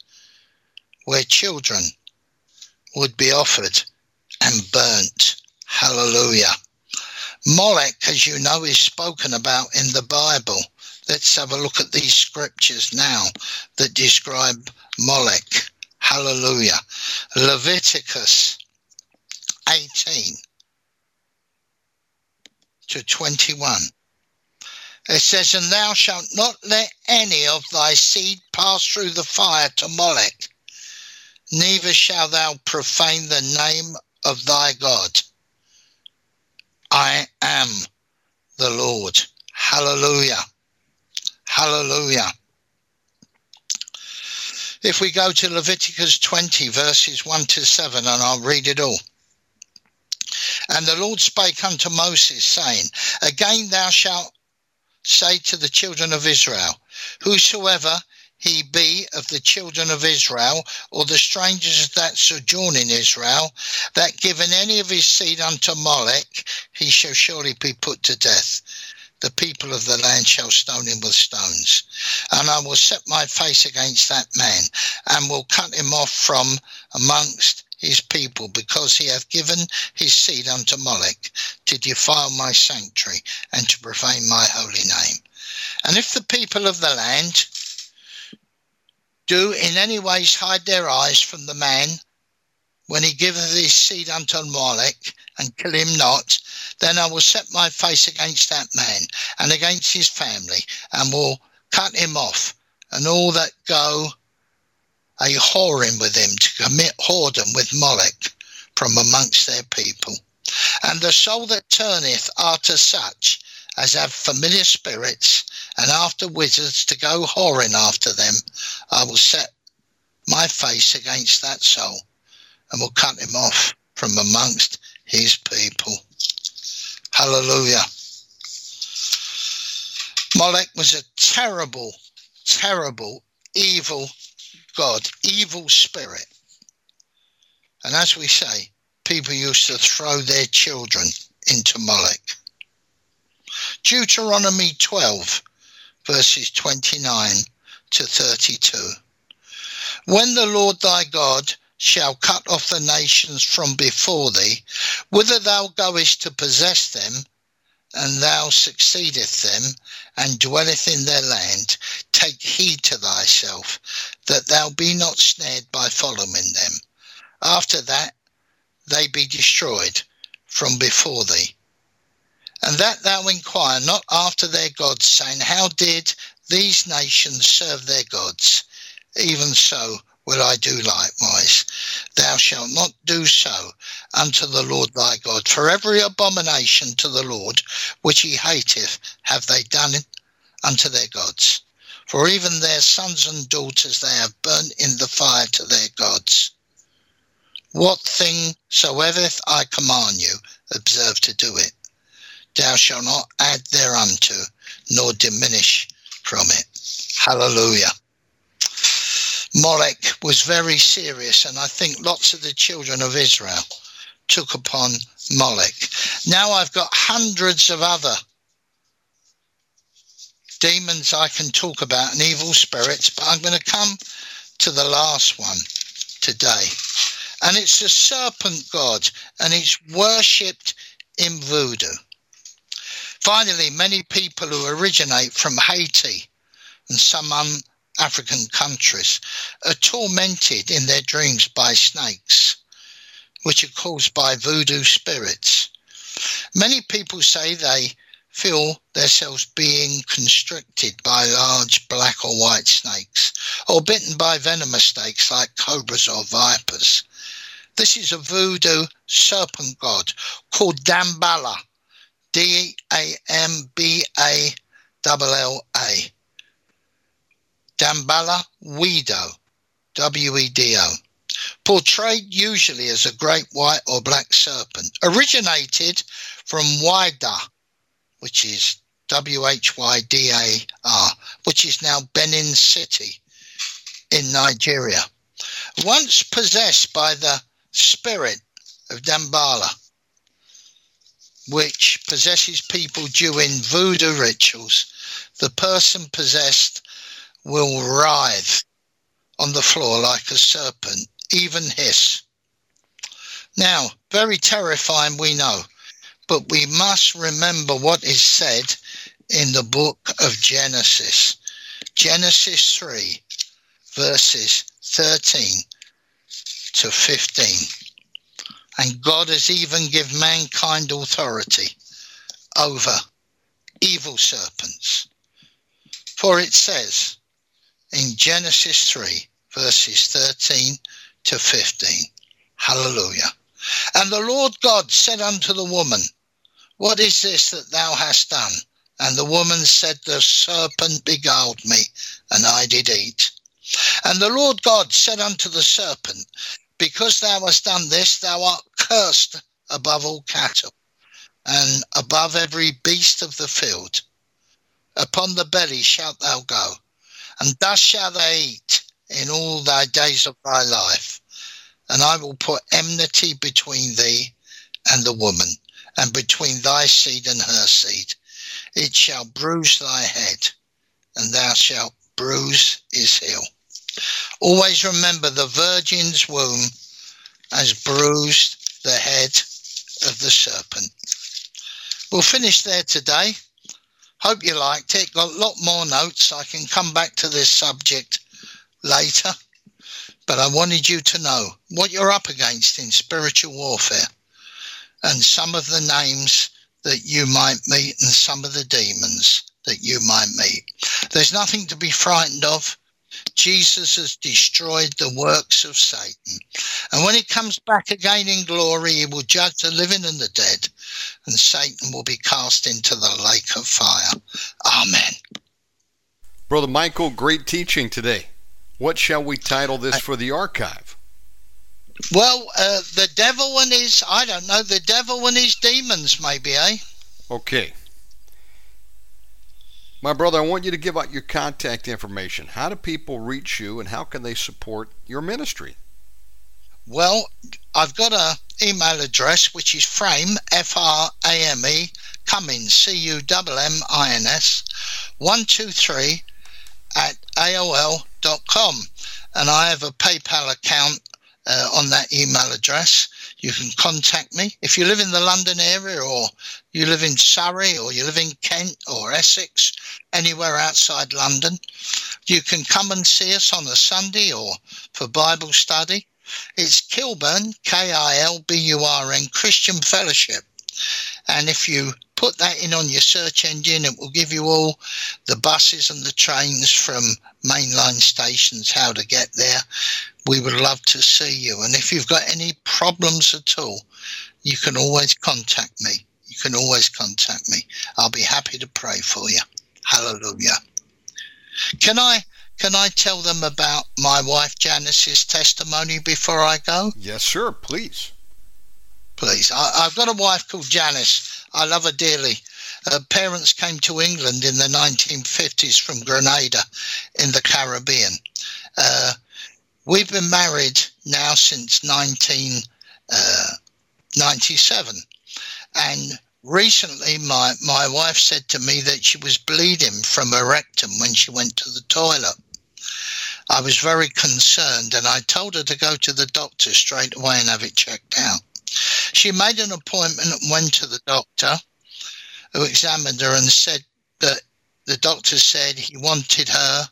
where children would be offered and burnt. Hallelujah. Molech, as you know, is spoken about in the Bible. Let's have a look at these scriptures now that describe Molech. Hallelujah. Leviticus 18 to 21. It says, And thou shalt not let any of thy seed pass through the fire to Molech, neither shalt thou profane the name of thy God. I am the Lord. Hallelujah. Hallelujah. If we go to Leviticus 20, verses 1 to 7, and I'll read it all. And the Lord spake unto Moses, saying, Again thou shalt say to the children of Israel, Whosoever he be of the children of Israel, or the strangers that sojourn in Israel, that given any of his seed unto Molech, he shall surely be put to death. The people of the land shall stone him with stones. And I will set my face against that man, and will cut him off from amongst his people, because he hath given his seed unto Molech, to defile my sanctuary, and to profane my holy name. And if the people of the land do in any ways hide their eyes from the man when he giveth his seed unto Molech, and kill him not, then I will set my face against that man and against his family, and will cut him off, and all that go a whoring with him to commit whoredom with Molech from amongst their people. And the soul that turneth after such as have familiar spirits and after wizards to go whoring after them, I will set my face against that soul and will cut him off from amongst his people. Hallelujah. Molech was a terrible, terrible, evil God, evil spirit. And as we say, people used to throw their children into Molech. Deuteronomy 12, verses 29 to 32. When the Lord thy God shall cut off the nations from before thee, whither thou goest to possess them, and thou succeedeth them, and dwelleth in their land, take heed to thyself, that thou be not snared by following them. After that they be destroyed from before thee. And that thou inquire not after their gods, saying, How did these nations serve their gods? Even so will I do likewise. Thou shalt not do so unto the Lord thy God. For every abomination to the Lord which he hateth have they done unto their gods. For even their sons and daughters they have burnt in the fire to their gods. What thing soever I command you, observe to do it. Thou shalt not add thereunto, nor diminish from it. Hallelujah. Molech was very serious, and I think lots of the children of Israel took upon Molech. Now I've got hundreds of other demons I can talk about and evil spirits, but I'm going to come to the last one today. And it's the serpent god, and it's worshipped in voodoo. Finally, many people who originate from Haiti and some African countries are tormented in their dreams by snakes, which are caused by voodoo spirits. Many people say they feel themselves being constricted by large black or white snakes, or bitten by venomous snakes like cobras or vipers. This is a voodoo serpent god called Damballa, D A M B A L L A. Damballa Wedo, W E D O. Portrayed usually as a great white or black serpent, originated from Whydah, which is W H Y D A R, which is now Benin City in Nigeria. Once possessed by the spirit of Damballa, which possesses people during voodoo rituals, the person possessed will writhe on the floor like a serpent, even hiss. Now, very terrifying, we know, but we must remember what is said in the book of Genesis. Genesis 3, verses 13 to 15. And God has even given mankind authority over evil serpents. For it says in Genesis 3, verses 13 to 15. Hallelujah. And the Lord God said unto the woman, What is this that thou hast done? And the woman said, The serpent beguiled me, and I did eat. And the Lord God said unto the serpent, Because thou hast done this, thou art cursed above all cattle, and above every beast of the field. Upon the belly shalt thou go, and thus shalt thou eat in all thy days of thy life. And I will put enmity between thee and the woman, and between thy seed and her seed. It shall bruise thy head, and thou shalt bruise his heel. Always remember the virgin's womb has bruised the head of the serpent. We'll finish there today. Hope you liked it. Got a lot more notes. I can come back to this subject later. But I wanted you to know what you're up against in spiritual warfare and some of the names that you might meet and some of the demons that you might meet. There's nothing to be frightened of. Jesus has destroyed the works of Satan. And when he comes back again in glory, he will judge the living and the dead, and Satan will be cast into the lake of fire. Amen. Brother Michael, great teaching today. What shall we title this for the archive? Well, uh, the devil and his, I don't know, the devil and his demons, maybe, eh? Okay. My brother, I want you to give out your contact information. How do people reach you and how can they support your ministry? Well, I've got a email address which is frame F R A M E Cummins C U M M I N S one two three at AOL.com and I have a PayPal account uh, on that email address. You can contact me if you live in the London area or you live in Surrey or you live in Kent or Essex, anywhere outside London. You can come and see us on a Sunday or for Bible study. It's Kilburn, K I L B U R N Christian Fellowship. And if you put that in on your search engine. It will give you all the buses and the trains from mainline stations, how to get there. We would love to see you. And if you've got any problems at all, you can always contact me. You can always contact me. I'll be happy to pray for you. Hallelujah. Can I can I tell them about my wife Janice's testimony before I go? Yes, sir. Please. Please. I, have got a wife called Janice. I love her dearly. Her parents came to England in the 1950s from Grenada in the Caribbean. Uh, we've been married now since 1997. Uh, and recently, my, my wife said to me that she was bleeding from her rectum when she went to the toilet. I was very concerned and I told her to go to the doctor straight away and have it checked out. She made an appointment and went to the doctor who examined her and said that the doctor said he wanted her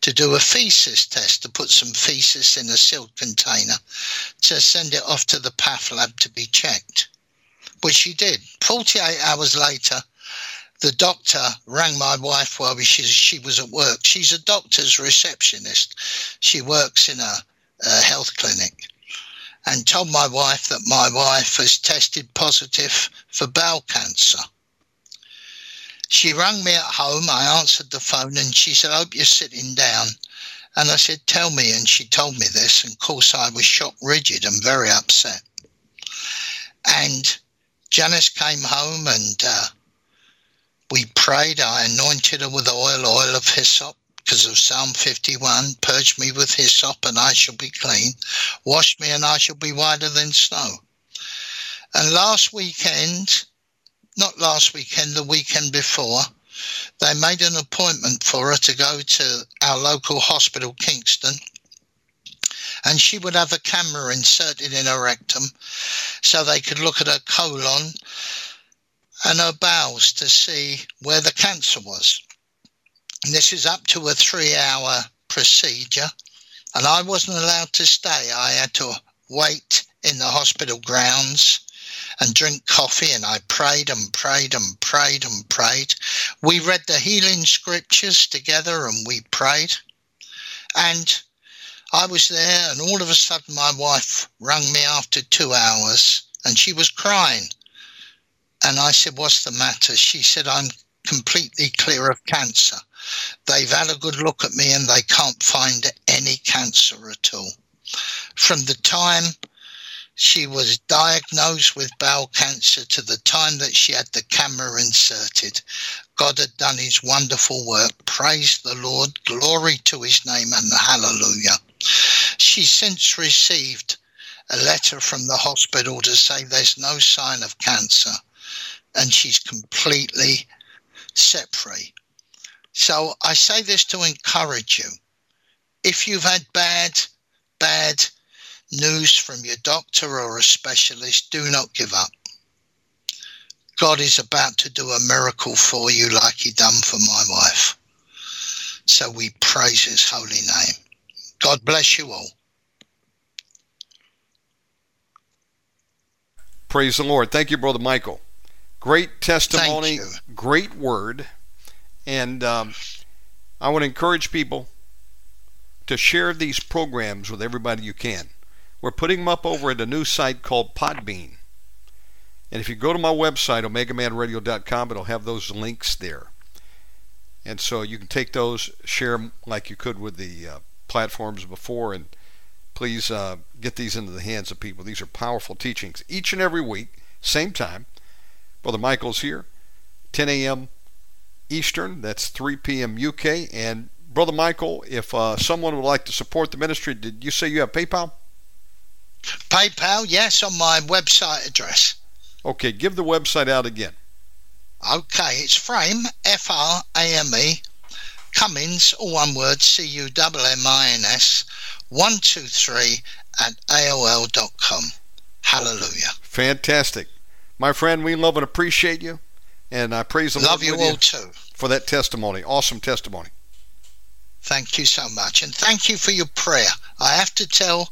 to do a feces test, to put some feces in a sealed container, to send it off to the path lab to be checked, which she did. 48 hours later, the doctor rang my wife while she, she was at work. She's a doctor's receptionist. She works in a, a health clinic and told my wife that my wife has tested positive for bowel cancer. She rang me at home. I answered the phone and she said, I hope you're sitting down. And I said, Tell me. And she told me this. And of course, I was shocked, rigid and very upset. And Janice came home and uh, we prayed. I anointed her with oil, oil of hyssop, because of Psalm 51 Purge me with hyssop, and I shall be clean. Wash me, and I shall be whiter than snow. And last weekend, not last weekend, the weekend before, they made an appointment for her to go to our local hospital, Kingston, and she would have a camera inserted in her rectum so they could look at her colon and her bowels to see where the cancer was. And this is up to a three hour procedure. And I wasn't allowed to stay. I had to wait in the hospital grounds and drink coffee. And I prayed and prayed and prayed and prayed. We read the healing scriptures together and we prayed. And I was there, and all of a sudden, my wife rang me after two hours and she was crying. And I said, What's the matter? She said, I'm completely clear of cancer. They've had a good look at me and they can't find any cancer at all. From the time she was diagnosed with bowel cancer to the time that she had the camera inserted, God had done his wonderful work. Praise the Lord. Glory to his name and hallelujah. She's since received a letter from the hospital to say there's no sign of cancer and she's completely set free. So I say this to encourage you. If you've had bad, bad news from your doctor or a specialist, do not give up. God is about to do a miracle for you like he done for my wife. So we praise his holy name. God bless you all. Praise the Lord. Thank you, Brother Michael. Great testimony, great word. And um, I want to encourage people to share these programs with everybody you can. We're putting them up over at a new site called Podbean. And if you go to my website, omegamanradio.com, it'll have those links there. And so you can take those, share them like you could with the uh, platforms before, and please uh, get these into the hands of people. These are powerful teachings each and every week, same time. Brother Michael's here, 10 a.m. Eastern. That's 3 p.m. UK. And Brother Michael, if uh, someone would like to support the ministry, did you say you have PayPal? PayPal, yes, on my website address. Okay, give the website out again. Okay, it's Frame, F R A M E, Cummins, all one word, C U M M I N S, 123 at AOL.com. Hallelujah. Fantastic. My friend, we love and appreciate you, and I praise the love Lord you all you too for that testimony. Awesome testimony. Thank you so much, and thank you for your prayer. I have to tell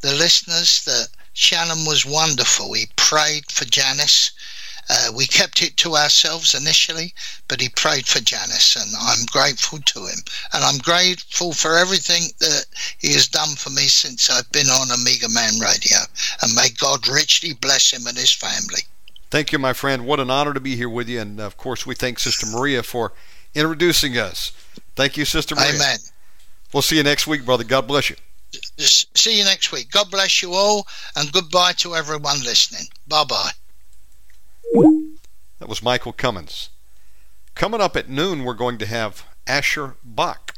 the listeners that Shannon was wonderful. He prayed for Janice, Uh, we kept it to ourselves initially, but he prayed for Janice, and I'm grateful to him. And I'm grateful for everything that he has done for me since I've been on Omega Man Radio. And may God richly bless him and his family. Thank you, my friend. What an honor to be here with you. And of course, we thank Sister Maria for introducing us. Thank you, Sister Maria. Amen. We'll see you next week, brother. God bless you. See you next week. God bless you all, and goodbye to everyone listening. Bye bye. That was Michael Cummins. Coming up at noon, we're going to have Asher Bach.